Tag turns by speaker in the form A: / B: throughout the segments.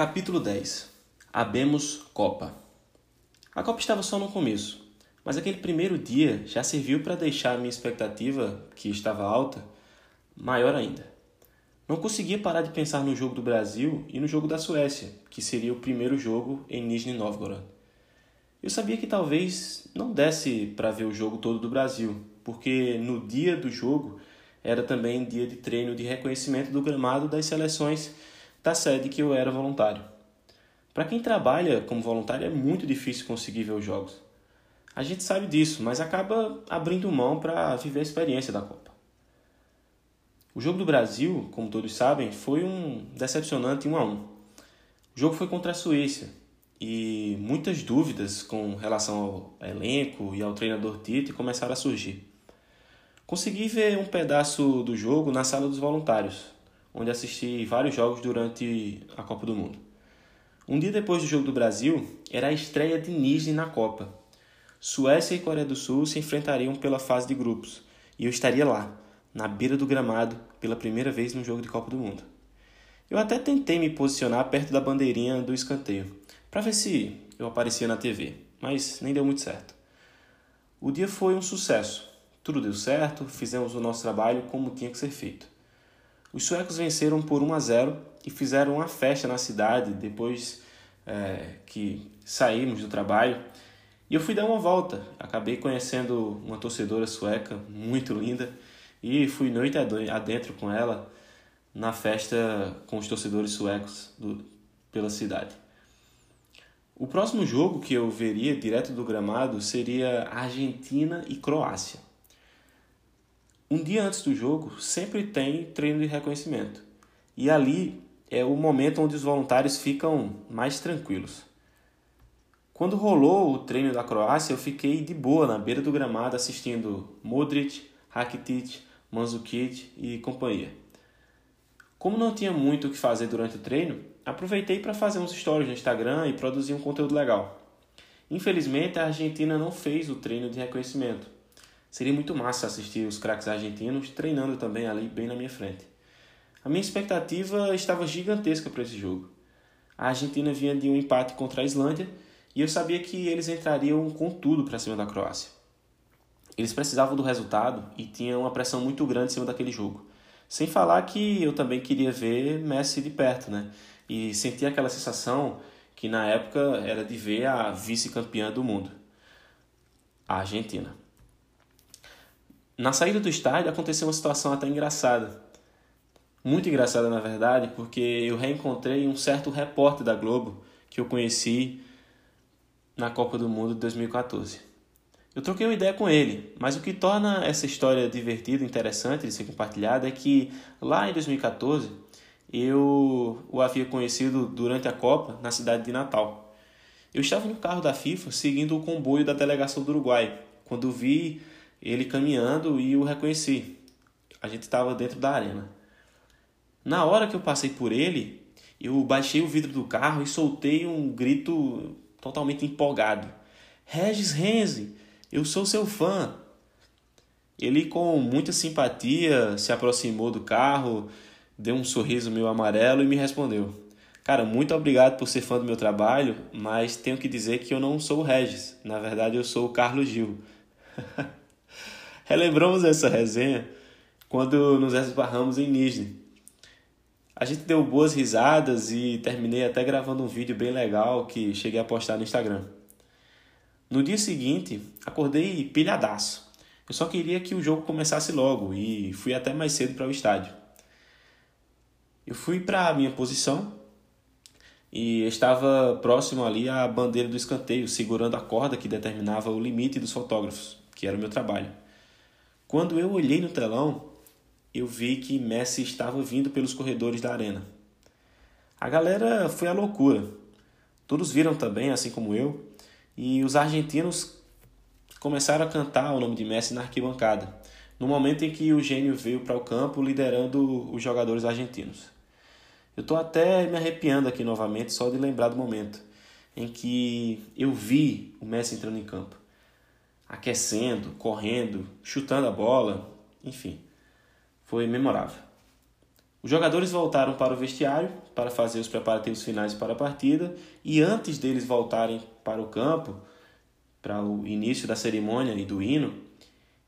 A: Capítulo 10 Abemos Copa A Copa estava só no começo, mas aquele primeiro dia já serviu para deixar minha expectativa, que estava alta, maior ainda. Não conseguia parar de pensar no jogo do Brasil e no jogo da Suécia, que seria o primeiro jogo em Nizhny Novgorod. Eu sabia que talvez não desse para ver o jogo todo do Brasil, porque no dia do jogo era também dia de treino de reconhecimento do gramado das seleções da sede que eu era voluntário. Para quem trabalha como voluntário é muito difícil conseguir ver os jogos. A gente sabe disso, mas acaba abrindo mão para viver a experiência da Copa. O jogo do Brasil, como todos sabem, foi um decepcionante 1 a 1. O jogo foi contra a Suíça e muitas dúvidas com relação ao elenco e ao treinador Tite começaram a surgir. Consegui ver um pedaço do jogo na sala dos voluntários, onde assisti vários jogos durante a Copa do Mundo. Um dia depois do jogo do Brasil, era a estreia de Nizhny na Copa. Suécia e Coreia do Sul se enfrentariam pela fase de grupos, e eu estaria lá, na beira do gramado, pela primeira vez no jogo de Copa do Mundo. Eu até tentei me posicionar perto da bandeirinha do escanteio, para ver se eu aparecia na TV, mas nem deu muito certo. O dia foi um sucesso. Tudo deu certo, fizemos o nosso trabalho como tinha que ser feito. Os suecos venceram por 1 a 0 e fizeram uma festa na cidade depois é, que saímos do trabalho. E eu fui dar uma volta. Acabei conhecendo uma torcedora sueca muito linda e fui noite adentro com ela na festa com os torcedores suecos do, pela cidade. O próximo jogo que eu veria direto do gramado seria Argentina e Croácia. Um dia antes do jogo, sempre tem treino de reconhecimento. E ali é o momento onde os voluntários ficam mais tranquilos. Quando rolou o treino da Croácia, eu fiquei de boa na beira do gramado assistindo Modric, Rakitic, Mandzukic e companhia. Como não tinha muito o que fazer durante o treino, aproveitei para fazer uns stories no Instagram e produzir um conteúdo legal. Infelizmente, a Argentina não fez o treino de reconhecimento, Seria muito massa assistir os craques argentinos treinando também ali bem na minha frente. A minha expectativa estava gigantesca para esse jogo. A Argentina vinha de um empate contra a Islândia e eu sabia que eles entrariam com tudo para cima da Croácia. Eles precisavam do resultado e tinham uma pressão muito grande em cima daquele jogo. Sem falar que eu também queria ver Messi de perto, né? E sentir aquela sensação que na época era de ver a vice-campeã do mundo, a Argentina. Na saída do estádio aconteceu uma situação até engraçada. Muito engraçada, na verdade, porque eu reencontrei um certo repórter da Globo que eu conheci na Copa do Mundo de 2014. Eu troquei uma ideia com ele, mas o que torna essa história divertida interessante de ser compartilhada é que lá em 2014 eu o havia conhecido durante a Copa na cidade de Natal. Eu estava no carro da FIFA seguindo o comboio da delegação do Uruguai, quando vi ele caminhando e o reconheci. A gente estava dentro da arena. Na hora que eu passei por ele, eu baixei o vidro do carro e soltei um grito totalmente empolgado. Regis Renzi, eu sou seu fã. Ele, com muita simpatia, se aproximou do carro, deu um sorriso meio amarelo e me respondeu: Cara, muito obrigado por ser fã do meu trabalho, mas tenho que dizer que eu não sou o Regis. Na verdade, eu sou o Carlos Gil. Relembramos essa resenha quando nos esbarramos em Nizhny. A gente deu boas risadas e terminei até gravando um vídeo bem legal que cheguei a postar no Instagram. No dia seguinte, acordei pilhadaço. Eu só queria que o jogo começasse logo e fui até mais cedo para o estádio. Eu fui para a minha posição e estava próximo ali à bandeira do escanteio, segurando a corda que determinava o limite dos fotógrafos, que era o meu trabalho. Quando eu olhei no telão, eu vi que Messi estava vindo pelos corredores da arena. A galera foi à loucura. Todos viram também, assim como eu, e os argentinos começaram a cantar o nome de Messi na arquibancada, no momento em que o gênio veio para o campo liderando os jogadores argentinos. Eu estou até me arrepiando aqui novamente só de lembrar do momento em que eu vi o Messi entrando em campo aquecendo, correndo, chutando a bola, enfim, foi memorável. Os jogadores voltaram para o vestiário para fazer os preparativos finais para a partida e antes deles voltarem para o campo, para o início da cerimônia e do hino,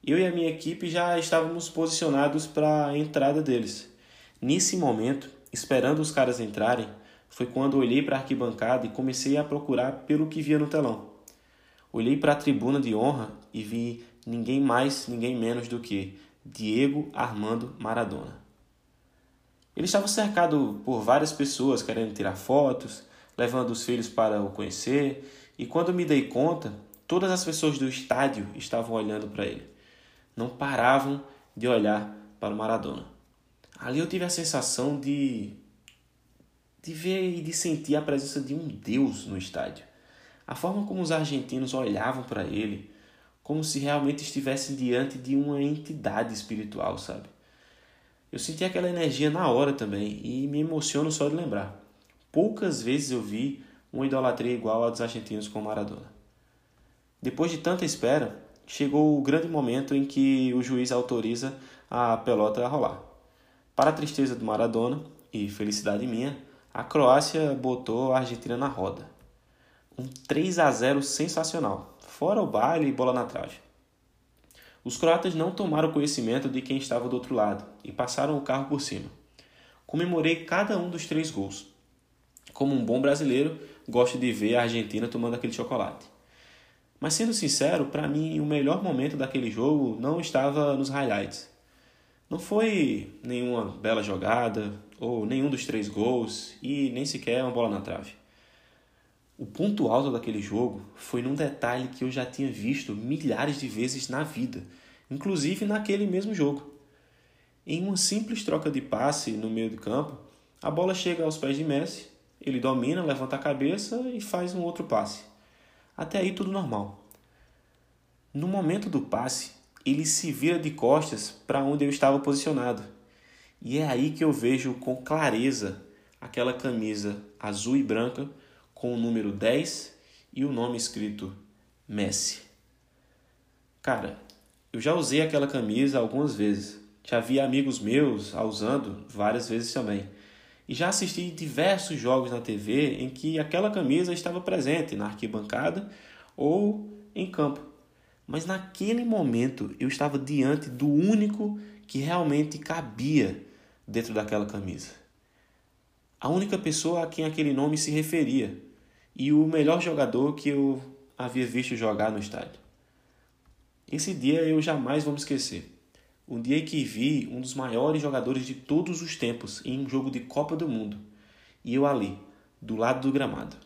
A: eu e a minha equipe já estávamos posicionados para a entrada deles. Nesse momento, esperando os caras entrarem, foi quando olhei para a arquibancada e comecei a procurar pelo que via no telão. Olhei para a tribuna de honra e vi ninguém mais, ninguém menos do que Diego Armando Maradona. Ele estava cercado por várias pessoas querendo tirar fotos, levando os filhos para o conhecer, e quando me dei conta, todas as pessoas do estádio estavam olhando para ele. Não paravam de olhar para o Maradona. Ali eu tive a sensação de de ver e de sentir a presença de um Deus no estádio. A forma como os argentinos olhavam para ele, como se realmente estivessem diante de uma entidade espiritual, sabe? Eu senti aquela energia na hora também e me emociono só de lembrar. Poucas vezes eu vi uma idolatria igual a dos argentinos com Maradona. Depois de tanta espera, chegou o grande momento em que o juiz autoriza a pelota a rolar. Para a tristeza do Maradona e felicidade minha, a Croácia botou a Argentina na roda. Um 3 a 0 sensacional, fora o baile e bola na trave. Os croatas não tomaram conhecimento de quem estava do outro lado e passaram o carro por cima. Comemorei cada um dos três gols. Como um bom brasileiro, gosto de ver a Argentina tomando aquele chocolate. Mas sendo sincero, para mim o melhor momento daquele jogo não estava nos highlights. Não foi nenhuma bela jogada ou nenhum dos três gols e nem sequer uma bola na trave. O ponto alto daquele jogo foi num detalhe que eu já tinha visto milhares de vezes na vida, inclusive naquele mesmo jogo. Em uma simples troca de passe no meio de campo, a bola chega aos pés de Messi, ele domina, levanta a cabeça e faz um outro passe. Até aí tudo normal. No momento do passe, ele se vira de costas para onde eu estava posicionado. E é aí que eu vejo com clareza aquela camisa azul e branca com o número 10 e o nome escrito Messi. Cara, eu já usei aquela camisa algumas vezes. Já vi amigos meus a usando várias vezes também. E já assisti diversos jogos na TV em que aquela camisa estava presente na arquibancada ou em campo. Mas naquele momento eu estava diante do único que realmente cabia dentro daquela camisa. A única pessoa a quem aquele nome se referia e o melhor jogador que eu havia visto jogar no estádio. Esse dia eu jamais vou me esquecer. Um dia em que vi um dos maiores jogadores de todos os tempos em um jogo de Copa do Mundo. E eu ali, do lado do gramado.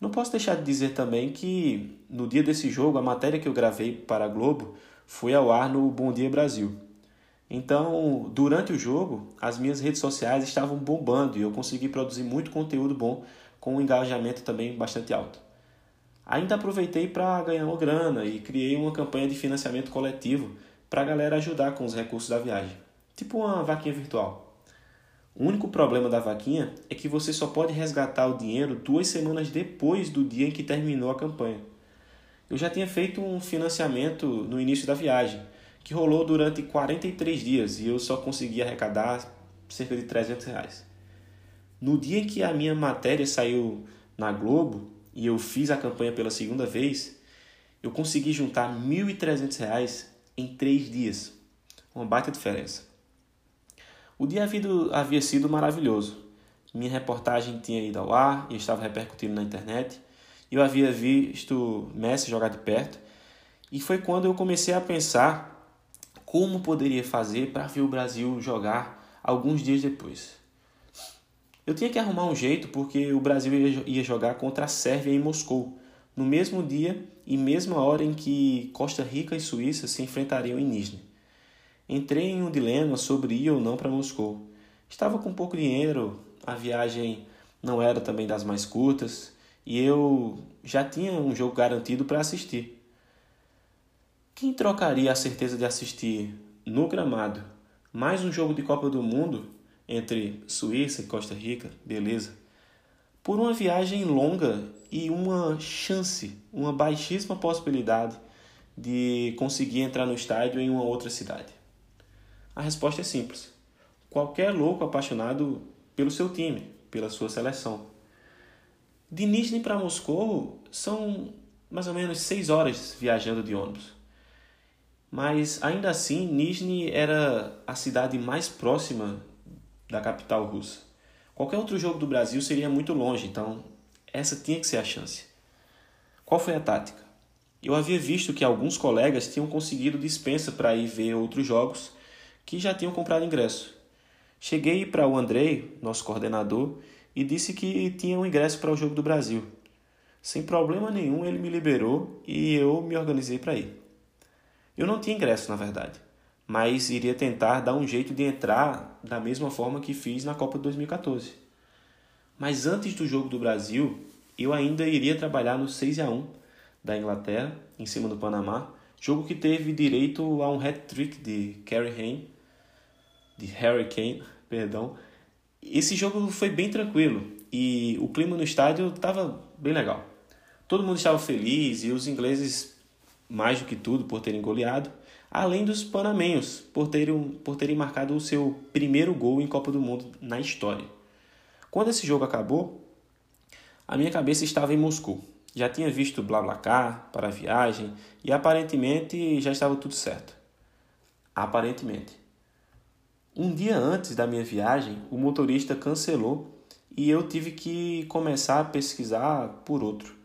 A: Não posso deixar de dizer também que no dia desse jogo a matéria que eu gravei para a Globo foi ao ar no Bom Dia Brasil. Então, durante o jogo, as minhas redes sociais estavam bombando e eu consegui produzir muito conteúdo bom com um engajamento também bastante alto. Ainda aproveitei para ganhar uma grana e criei uma campanha de financiamento coletivo para a galera ajudar com os recursos da viagem, tipo uma vaquinha virtual. O único problema da vaquinha é que você só pode resgatar o dinheiro duas semanas depois do dia em que terminou a campanha. Eu já tinha feito um financiamento no início da viagem, que rolou durante 43 dias e eu só consegui arrecadar cerca de 300 reais. No dia em que a minha matéria saiu na Globo e eu fiz a campanha pela segunda vez, eu consegui juntar R$ 1.300 em três dias. Uma baita diferença. O dia havia sido maravilhoso. Minha reportagem tinha ido ao ar e estava repercutindo na internet. Eu havia visto Messi jogar de perto. E foi quando eu comecei a pensar como poderia fazer para ver o Brasil jogar alguns dias depois. Eu tinha que arrumar um jeito porque o Brasil ia jogar contra a Sérvia em Moscou, no mesmo dia e mesma hora em que Costa Rica e Suíça se enfrentariam em Nizhny. Entrei em um dilema sobre ir ou não para Moscou. Estava com pouco dinheiro, a viagem não era também das mais curtas e eu já tinha um jogo garantido para assistir. Quem trocaria a certeza de assistir no gramado mais um jogo de Copa do Mundo entre Suíça e Costa Rica, beleza, por uma viagem longa e uma chance, uma baixíssima possibilidade de conseguir entrar no estádio em uma outra cidade? A resposta é simples. qualquer louco apaixonado pelo seu time, pela sua seleção. De Nizhny para Moscou são mais ou menos seis horas viajando de ônibus. Mas ainda assim, Nizhny era a cidade mais próxima da capital russa. Qualquer outro jogo do Brasil seria muito longe, então essa tinha que ser a chance. Qual foi a tática? Eu havia visto que alguns colegas tinham conseguido dispensa para ir ver outros jogos que já tinham comprado ingresso. Cheguei para o Andrei, nosso coordenador, e disse que tinha um ingresso para o jogo do Brasil. Sem problema nenhum, ele me liberou e eu me organizei para ir. Eu não tinha ingresso, na verdade, mas iria tentar dar um jeito de entrar da mesma forma que fiz na Copa de 2014. Mas antes do jogo do Brasil, eu ainda iria trabalhar no 6 a 1 da Inglaterra, em cima do Panamá, jogo que teve direito a um hat-trick de Harry Kane, de Harry Kane, perdão. Esse jogo foi bem tranquilo e o clima no estádio estava bem legal. Todo mundo estava feliz e os ingleses mais do que tudo por terem goleado, além dos panamenhos por terem, por terem marcado o seu primeiro gol em Copa do Mundo na história. Quando esse jogo acabou, a minha cabeça estava em Moscou. Já tinha visto BlaBlaCar para a viagem e aparentemente já estava tudo certo. Aparentemente. Um dia antes da minha viagem, o motorista cancelou e eu tive que começar a pesquisar por outro.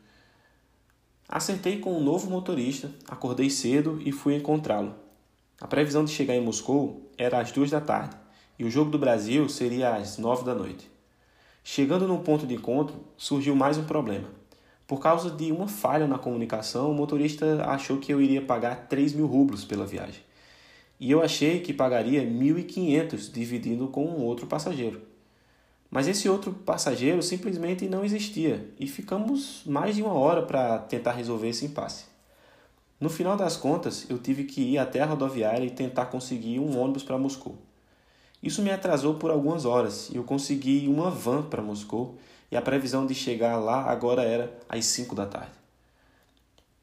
A: Acertei com um novo motorista, acordei cedo e fui encontrá-lo. A previsão de chegar em Moscou era às duas da tarde e o jogo do Brasil seria às nove da noite. Chegando no ponto de encontro, surgiu mais um problema. Por causa de uma falha na comunicação, o motorista achou que eu iria pagar 3 mil rublos pela viagem. E eu achei que pagaria 1.500 dividindo com um outro passageiro. Mas esse outro passageiro simplesmente não existia e ficamos mais de uma hora para tentar resolver esse impasse. No final das contas, eu tive que ir até a rodoviária e tentar conseguir um ônibus para Moscou. Isso me atrasou por algumas horas e eu consegui uma van para Moscou e a previsão de chegar lá agora era às 5 da tarde.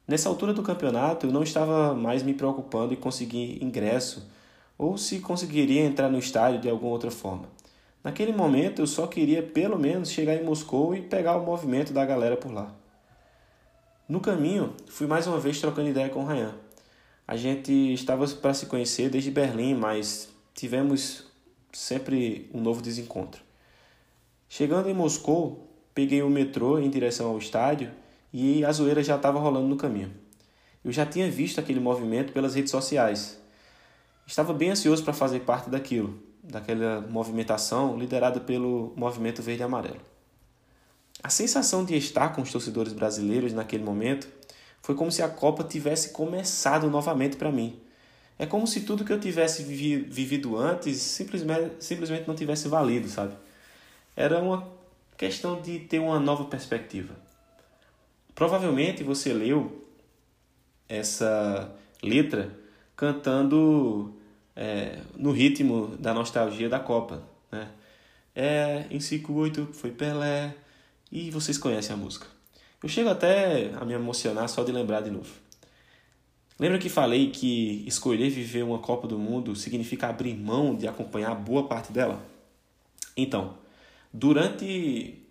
A: Nessa altura do campeonato, eu não estava mais me preocupando em conseguir ingresso ou se conseguiria entrar no estádio de alguma outra forma. Naquele momento eu só queria pelo menos chegar em Moscou e pegar o movimento da galera por lá. No caminho, fui mais uma vez trocando ideia com o Ryan. A gente estava para se conhecer desde Berlim, mas tivemos sempre um novo desencontro. Chegando em Moscou, peguei o metrô em direção ao estádio e a zoeira já estava rolando no caminho. Eu já tinha visto aquele movimento pelas redes sociais. Estava bem ansioso para fazer parte daquilo, daquela movimentação liderada pelo Movimento Verde Amarelo. A sensação de estar com os torcedores brasileiros naquele momento foi como se a Copa tivesse começado novamente para mim. É como se tudo que eu tivesse vivido antes simplesmente, simplesmente não tivesse valido, sabe? Era uma questão de ter uma nova perspectiva. Provavelmente você leu essa letra cantando é, no ritmo da nostalgia da Copa. Né? É, em 5-8 foi Pelé, e vocês conhecem a música. Eu chego até a me emocionar só de lembrar de novo. Lembra que falei que escolher viver uma Copa do Mundo significa abrir mão de acompanhar boa parte dela? Então, durante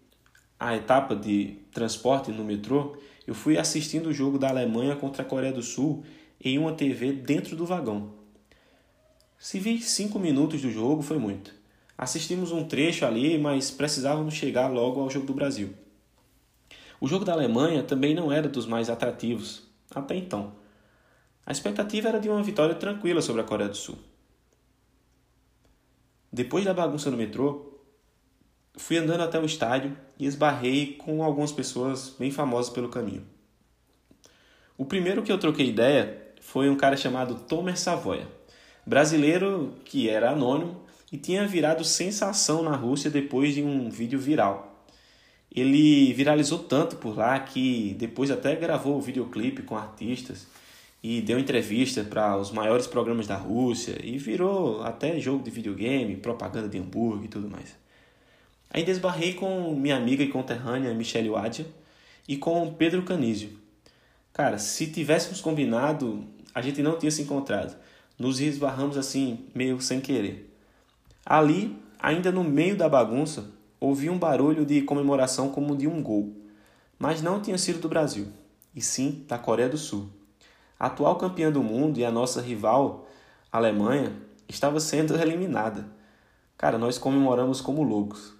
A: a etapa de transporte no metrô, eu fui assistindo o jogo da Alemanha contra a Coreia do Sul em uma TV dentro do vagão. Se vi cinco minutos do jogo, foi muito. Assistimos um trecho ali, mas precisávamos chegar logo ao jogo do Brasil. O jogo da Alemanha também não era dos mais atrativos, até então. A expectativa era de uma vitória tranquila sobre a Coreia do Sul. Depois da bagunça no metrô, fui andando até o estádio e esbarrei com algumas pessoas bem famosas pelo caminho. O primeiro que eu troquei ideia foi um cara chamado Tomer Savoia brasileiro que era anônimo e tinha virado sensação na Rússia depois de um vídeo viral. Ele viralizou tanto por lá que depois até gravou o videoclipe com artistas e deu entrevista para os maiores programas da Rússia e virou até jogo de videogame, propaganda de hambúrguer e tudo mais. Aí desbarrei com minha amiga e conterrânea Michelle Wadia e com Pedro Canísio. Cara, se tivéssemos combinado, a gente não tinha se encontrado nos esbarramos assim, meio sem querer. Ali, ainda no meio da bagunça, ouvi um barulho de comemoração como de um gol, mas não tinha sido do Brasil, e sim da Coreia do Sul. A atual campeã do mundo e a nossa rival, a Alemanha, estava sendo eliminada. Cara, nós comemoramos como loucos.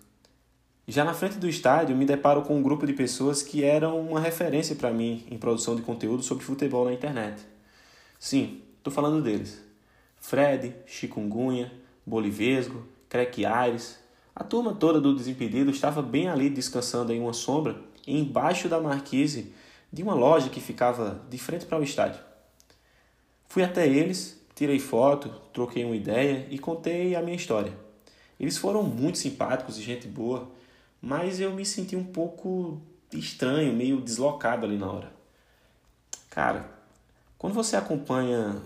A: Já na frente do estádio, me deparo com um grupo de pessoas que eram uma referência para mim em produção de conteúdo sobre futebol na internet. Sim, estou falando deles. Fred, Chikungunya, Bolivesgo, Crack Aires. A turma toda do Desimpedido estava bem ali descansando em uma sombra, embaixo da marquise de uma loja que ficava de frente para o estádio. Fui até eles, tirei foto, troquei uma ideia e contei a minha história. Eles foram muito simpáticos e gente boa mas eu me senti um pouco estranho, meio deslocado ali na hora. Cara, quando você acompanha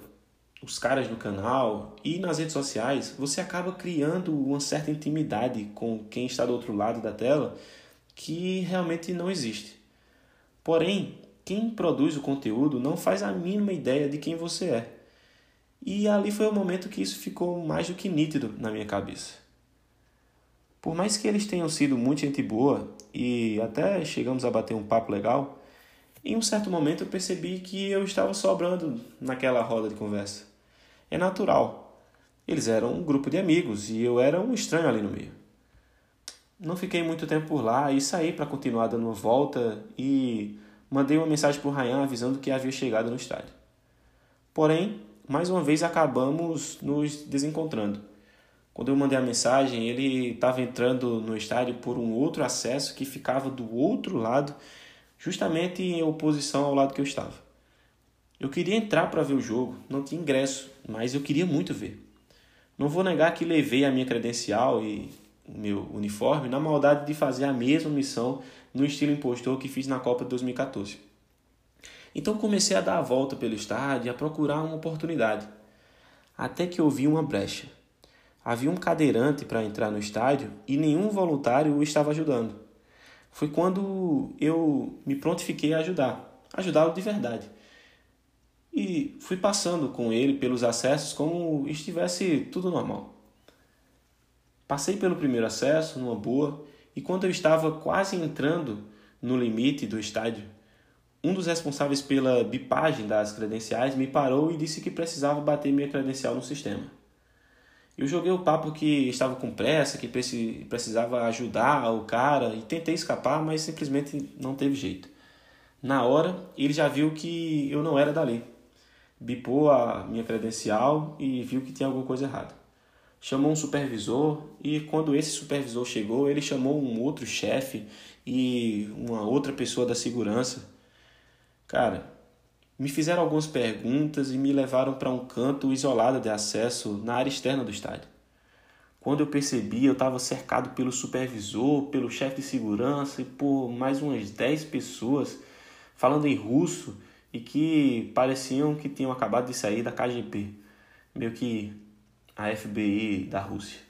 A: os caras no canal e nas redes sociais, você acaba criando uma certa intimidade com quem está do outro lado da tela que realmente não existe. Porém, quem produz o conteúdo não faz a mínima ideia de quem você é. E ali foi o momento que isso ficou mais do que nítido na minha cabeça. Por mais que eles tenham sido muito gente boa e até chegamos a bater um papo legal, em um certo momento eu percebi que eu estava sobrando naquela roda de conversa. É natural. Eles eram um grupo de amigos e eu era um estranho ali no meio. Não fiquei muito tempo por lá e saí para continuar dando uma volta e mandei uma mensagem para o Ryan avisando que havia chegado no estádio. Porém, mais uma vez acabamos nos desencontrando. Quando eu mandei a mensagem, ele estava entrando no estádio por um outro acesso que ficava do outro lado, justamente em oposição ao lado que eu estava. Eu queria entrar para ver o jogo, não tinha ingresso, mas eu queria muito ver. Não vou negar que levei a minha credencial e o meu uniforme na maldade de fazer a mesma missão no estilo impostor que fiz na Copa de 2014. Então comecei a dar a volta pelo estádio e a procurar uma oportunidade, até que eu vi uma brecha. Havia um cadeirante para entrar no estádio e nenhum voluntário o estava ajudando. Foi quando eu me prontifiquei a ajudar, ajudá-lo de verdade. E fui passando com ele pelos acessos como estivesse tudo normal. Passei pelo primeiro acesso, numa boa, e quando eu estava quase entrando no limite do estádio, um dos responsáveis pela bipagem das credenciais me parou e disse que precisava bater minha credencial no sistema. Eu joguei o papo que estava com pressa, que precisava ajudar o cara e tentei escapar, mas simplesmente não teve jeito. Na hora, ele já viu que eu não era dali. Bipou a minha credencial e viu que tinha alguma coisa errada. Chamou um supervisor e quando esse supervisor chegou, ele chamou um outro chefe e uma outra pessoa da segurança. Cara, me fizeram algumas perguntas e me levaram para um canto isolado de acesso na área externa do estádio. Quando eu percebi, eu estava cercado pelo supervisor, pelo chefe de segurança e por mais umas 10 pessoas falando em russo e que pareciam que tinham acabado de sair da KGB, meio que a FBI da Rússia.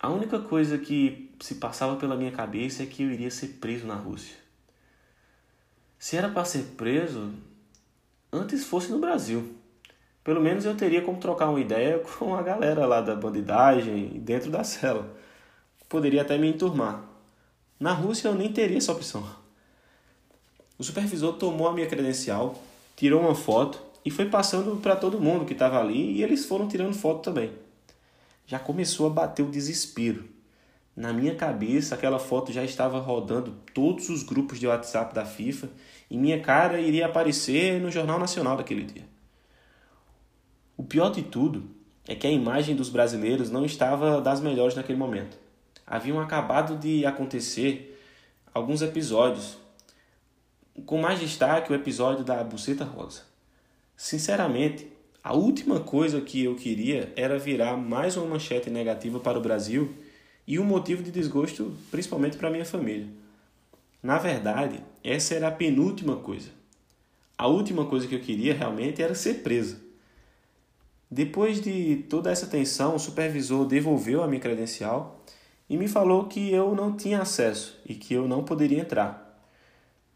A: A única coisa que se passava pela minha cabeça é que eu iria ser preso na Rússia. Se era para ser preso, antes fosse no Brasil. Pelo menos eu teria como trocar uma ideia com a galera lá da bandidagem dentro da cela. Poderia até me enturmar. Na Rússia eu nem teria essa opção. O supervisor tomou a minha credencial, tirou uma foto e foi passando para todo mundo que estava ali e eles foram tirando foto também. Já começou a bater o desespero. Na minha cabeça, aquela foto já estava rodando todos os grupos de WhatsApp da FIFA e minha cara iria aparecer no Jornal Nacional daquele dia. O pior de tudo é que a imagem dos brasileiros não estava das melhores naquele momento. Haviam acabado de acontecer alguns episódios, com mais destaque o episódio da Buceta Rosa. Sinceramente, a última coisa que eu queria era virar mais uma manchete negativa para o Brasil e um motivo de desgosto principalmente para minha família. Na verdade, essa era a penúltima coisa. A última coisa que eu queria realmente era ser preso. Depois de toda essa tensão, o supervisor devolveu a minha credencial e me falou que eu não tinha acesso e que eu não poderia entrar.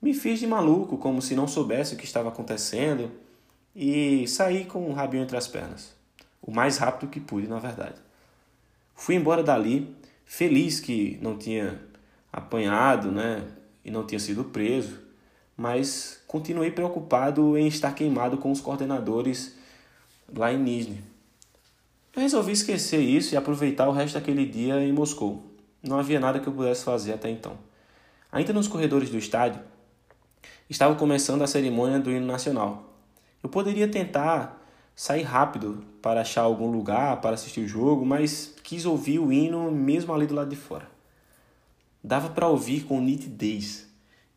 A: Me fiz de maluco, como se não soubesse o que estava acontecendo, e saí com o rabinho entre as pernas. o mais rápido que pude, na verdade. Fui embora dali, feliz que não tinha apanhado, né, e não tinha sido preso, mas continuei preocupado em estar queimado com os coordenadores lá em Nizhny. Eu resolvi esquecer isso e aproveitar o resto daquele dia em Moscou. Não havia nada que eu pudesse fazer até então. Ainda nos corredores do estádio, estava começando a cerimônia do hino nacional. Eu poderia tentar sair rápido para achar algum lugar para assistir o jogo, mas quis ouvir o hino mesmo ali do lado de fora. Dava para ouvir com nitidez,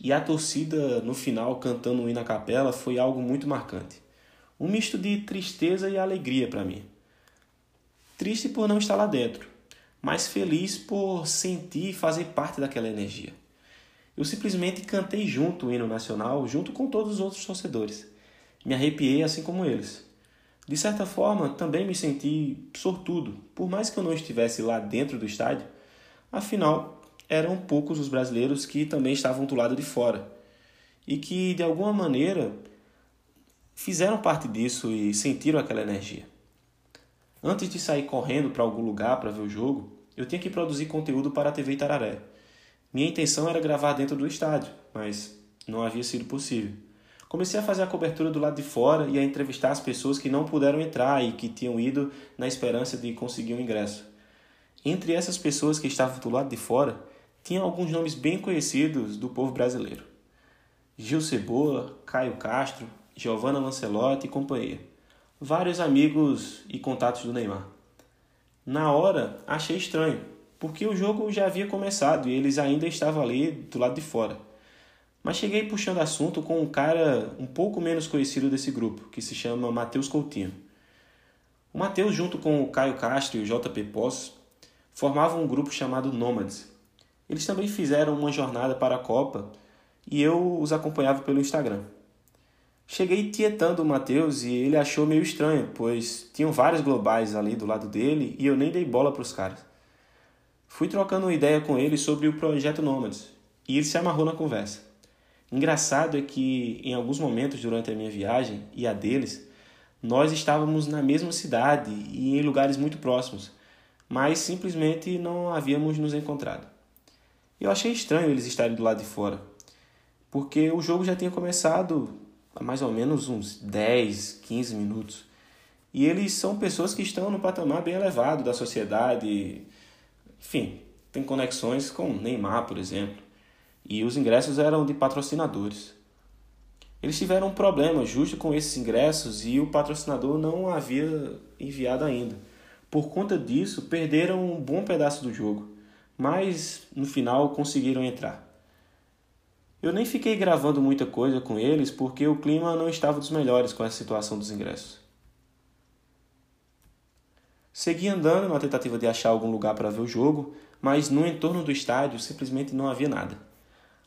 A: e a torcida no final cantando o hino à capela foi algo muito marcante. Um misto de tristeza e alegria para mim. Triste por não estar lá dentro, mas feliz por sentir e fazer parte daquela energia. Eu simplesmente cantei junto o hino nacional, junto com todos os outros torcedores. Me arrepiei assim como eles. De certa forma, também me senti sortudo, por mais que eu não estivesse lá dentro do estádio, afinal, eram poucos os brasileiros que também estavam do lado de fora e que, de alguma maneira, fizeram parte disso e sentiram aquela energia. Antes de sair correndo para algum lugar para ver o jogo, eu tinha que produzir conteúdo para a TV Itararé. Minha intenção era gravar dentro do estádio, mas não havia sido possível. Comecei a fazer a cobertura do lado de fora e a entrevistar as pessoas que não puderam entrar e que tinham ido na esperança de conseguir um ingresso. Entre essas pessoas que estavam do lado de fora, tinha alguns nomes bem conhecidos do povo brasileiro. Gil Cebola, Caio Castro, Giovanna Lancelotti e companhia. Vários amigos e contatos do Neymar. Na hora, achei estranho, porque o jogo já havia começado e eles ainda estavam ali do lado de fora. Mas cheguei puxando assunto com um cara um pouco menos conhecido desse grupo, que se chama Matheus Coutinho. O Matheus, junto com o Caio Castro e o JP Poços, formavam um grupo chamado Nômades. Eles também fizeram uma jornada para a Copa e eu os acompanhava pelo Instagram. Cheguei tietando o Matheus e ele achou meio estranho, pois tinham vários globais ali do lado dele e eu nem dei bola para os caras. Fui trocando ideia com ele sobre o projeto Nômades e ele se amarrou na conversa. Engraçado é que em alguns momentos durante a minha viagem e a deles, nós estávamos na mesma cidade e em lugares muito próximos, mas simplesmente não havíamos nos encontrado. Eu achei estranho eles estarem do lado de fora, porque o jogo já tinha começado há mais ou menos uns 10, 15 minutos. E eles são pessoas que estão no patamar bem elevado da sociedade. Enfim, tem conexões com Neymar, por exemplo e os ingressos eram de patrocinadores. Eles tiveram um problema justo com esses ingressos e o patrocinador não havia enviado ainda. Por conta disso, perderam um bom pedaço do jogo, mas no final conseguiram entrar. Eu nem fiquei gravando muita coisa com eles porque o clima não estava dos melhores com essa situação dos ingressos. Segui andando na tentativa de achar algum lugar para ver o jogo, mas no entorno do estádio simplesmente não havia nada.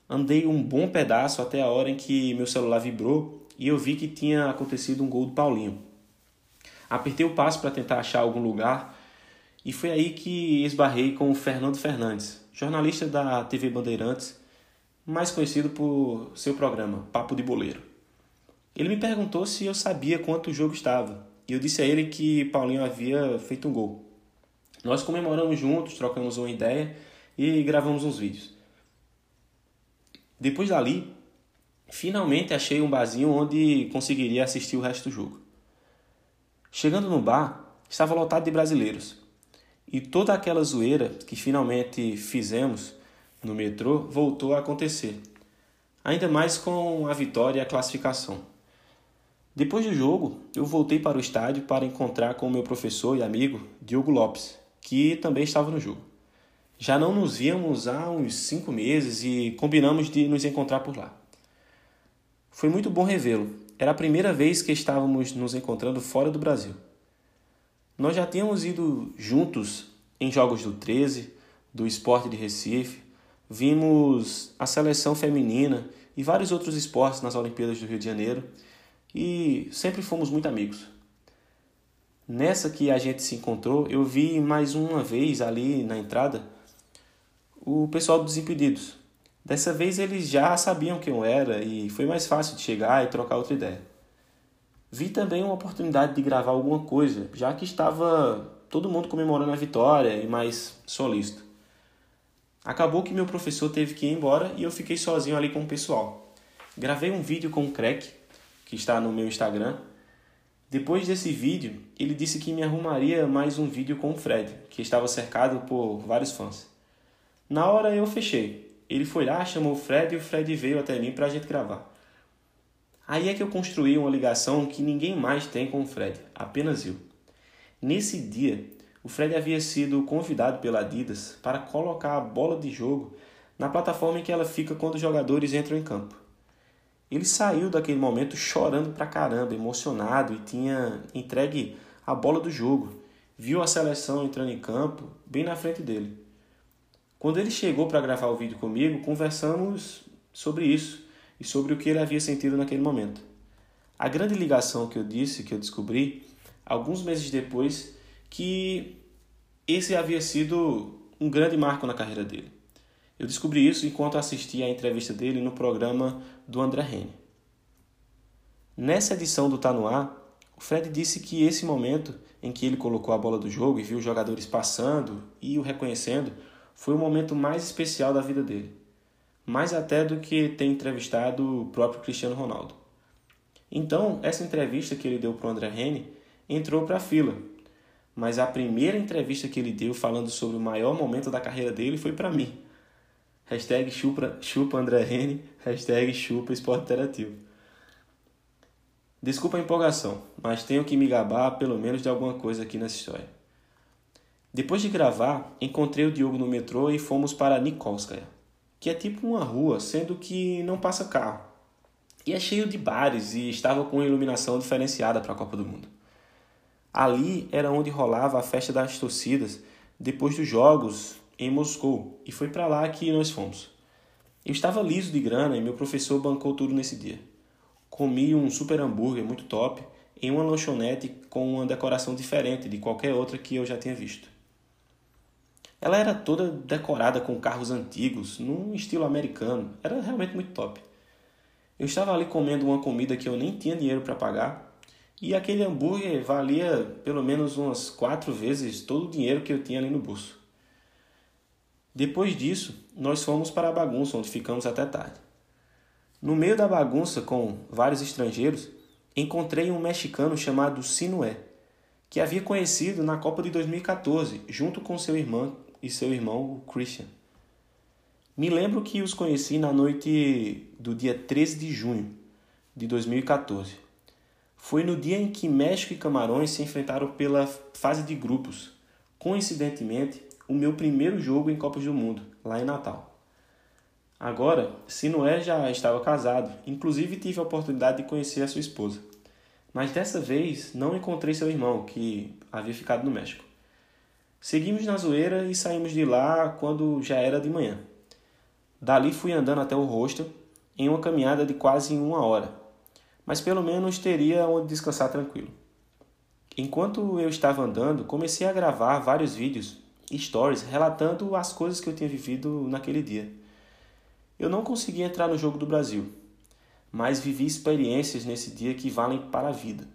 A: Andei um bom pedaço até a hora em que meu celular vibrou e eu vi que tinha acontecido um gol do Paulinho. Apertei o passo para tentar achar algum lugar e foi aí que esbarrei com o Fernando Fernandes, jornalista da TV Bandeirantes, mais conhecido por seu programa Papo de Boleiro. Ele me perguntou se eu sabia quanto o jogo estava e eu disse a ele que Paulinho havia feito um gol. Nós comemoramos juntos, trocamos uma ideia e gravamos uns vídeos. Depois dali, finalmente achei um barzinho onde conseguiria assistir o resto do jogo. Chegando no bar, estava lotado de brasileiros. E toda aquela zoeira que finalmente fizemos no metrô voltou a acontecer. Ainda mais com a vitória e a classificação. Depois do jogo, eu voltei para o estádio para encontrar com o meu professor e amigo Diogo Lopes, que também estava no jogo. Já não nos víamos há uns cinco meses e combinamos de nos encontrar por lá. Foi muito bom revê-lo. Era a primeira vez que estávamos nos encontrando fora do Brasil. Nós já tínhamos ido juntos em jogos do 13, do Esporte de Recife, vimos a seleção feminina e vários outros esportes nas Olimpíadas do Rio de Janeiro e sempre fomos muito amigos. Nessa que a gente se encontrou, eu vi mais uma vez ali na entrada o pessoal dos Impedidos. Dessa vez eles já sabiam quem eu era e foi mais fácil de chegar e trocar outra ideia. Vi também uma oportunidade de gravar alguma coisa, já que estava todo mundo comemorando a vitória e mais solícito. Acabou que meu professor teve que ir embora e eu fiquei sozinho ali com o pessoal. Gravei um vídeo com o Crack, que está no meu Instagram. Depois desse vídeo, ele disse que me arrumaria mais um vídeo com o Fred, que estava cercado por vários fãs. Na hora eu fechei. Ele foi lá, chamou o Fred e o Fred veio até mim para a gente gravar. Aí é que eu construí uma ligação que ninguém mais tem com o Fred, apenas eu. Nesse dia, o Fred havia sido convidado pela Adidas para colocar a bola de jogo na plataforma em que ela fica quando os jogadores entram em campo. Ele saiu daquele momento chorando pra caramba, emocionado e tinha entregue a bola do jogo. Viu a seleção entrando em campo bem na frente dele. Quando ele chegou para gravar o vídeo comigo, conversamos sobre isso e sobre o que ele havia sentido naquele momento. A grande ligação que eu disse, que eu descobri, alguns meses depois, que esse havia sido um grande marco na carreira dele. Eu descobri isso enquanto assistia a entrevista dele no programa do André Rene. Nessa edição do Tá Ar, o Fred disse que esse momento em que ele colocou a bola do jogo e viu os jogadores passando e o reconhecendo foi o momento mais especial da vida dele. Mais até do que ter entrevistado o próprio Cristiano Ronaldo. Então, essa entrevista que ele deu para o André Rene entrou para a fila. Mas a primeira entrevista que ele deu falando sobre o maior momento da carreira dele foi para mim. Hashtag chupa, chupa André Rene, hashtag chupa esporte interativo. Desculpa a empolgação, mas tenho que me gabar pelo menos de alguma coisa aqui nessa história. Depois de gravar, encontrei o Diogo no metrô e fomos para Nikolskaya, que é tipo uma rua, sendo que não passa carro. E é cheio de bares e estava com iluminação diferenciada para a Copa do Mundo. Ali era onde rolava a festa das torcidas depois dos jogos em Moscou e foi para lá que nós fomos. Eu estava liso de grana e meu professor bancou tudo nesse dia. Comi um super hambúrguer muito top em uma lanchonete com uma decoração diferente de qualquer outra que eu já tinha visto. Ela era toda decorada com carros antigos, num estilo americano. Era realmente muito top. Eu estava ali comendo uma comida que eu nem tinha dinheiro para pagar, e aquele hambúrguer valia pelo menos umas quatro vezes todo o dinheiro que eu tinha ali no bolso. Depois disso, nós fomos para a bagunça, onde ficamos até tarde. No meio da bagunça, com vários estrangeiros, encontrei um mexicano chamado Sinué, que havia conhecido na Copa de 2014, junto com seu irmão e seu irmão Christian. Me lembro que os conheci na noite do dia 13 de junho de 2014. Foi no dia em que México e Camarões se enfrentaram pela fase de grupos. Coincidentemente, o meu primeiro jogo em Copas do Mundo, lá em Natal. Agora, Sinué já estava casado, inclusive tive a oportunidade de conhecer a sua esposa. Mas dessa vez não encontrei seu irmão, que havia ficado no México. Seguimos na zoeira e saímos de lá quando já era de manhã. Dali fui andando até o hostel em uma caminhada de quase uma hora, mas pelo menos teria onde descansar tranquilo. Enquanto eu estava andando, comecei a gravar vários vídeos stories relatando as coisas que eu tinha vivido naquele dia. Eu não consegui entrar no jogo do Brasil, mas vivi experiências nesse dia que valem para a vida.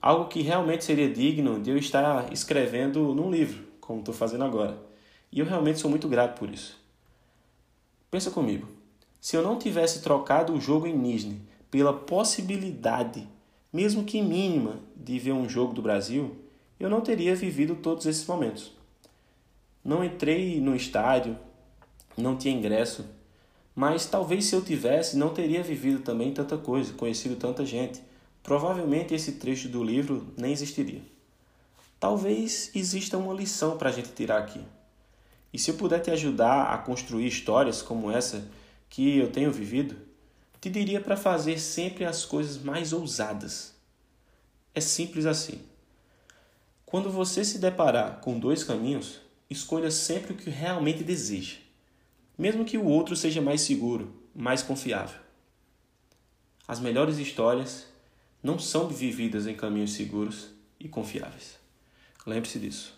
A: Algo que realmente seria digno de eu estar escrevendo num livro, como estou fazendo agora. E eu realmente sou muito grato por isso. Pensa comigo. Se eu não tivesse trocado o jogo em Nizhny pela possibilidade, mesmo que mínima, de ver um jogo do Brasil, eu não teria vivido todos esses momentos. Não entrei no estádio, não tinha ingresso, mas talvez se eu tivesse, não teria vivido também tanta coisa, conhecido tanta gente. Provavelmente esse trecho do livro nem existiria. Talvez exista uma lição para a gente tirar aqui. E se eu puder te ajudar a construir histórias como essa que eu tenho vivido, te diria para fazer sempre as coisas mais ousadas. É simples assim. Quando você se deparar com dois caminhos, escolha sempre o que realmente deseja, mesmo que o outro seja mais seguro, mais confiável. As melhores histórias não são vividas em caminhos seguros e confiáveis. Lembre-se disso.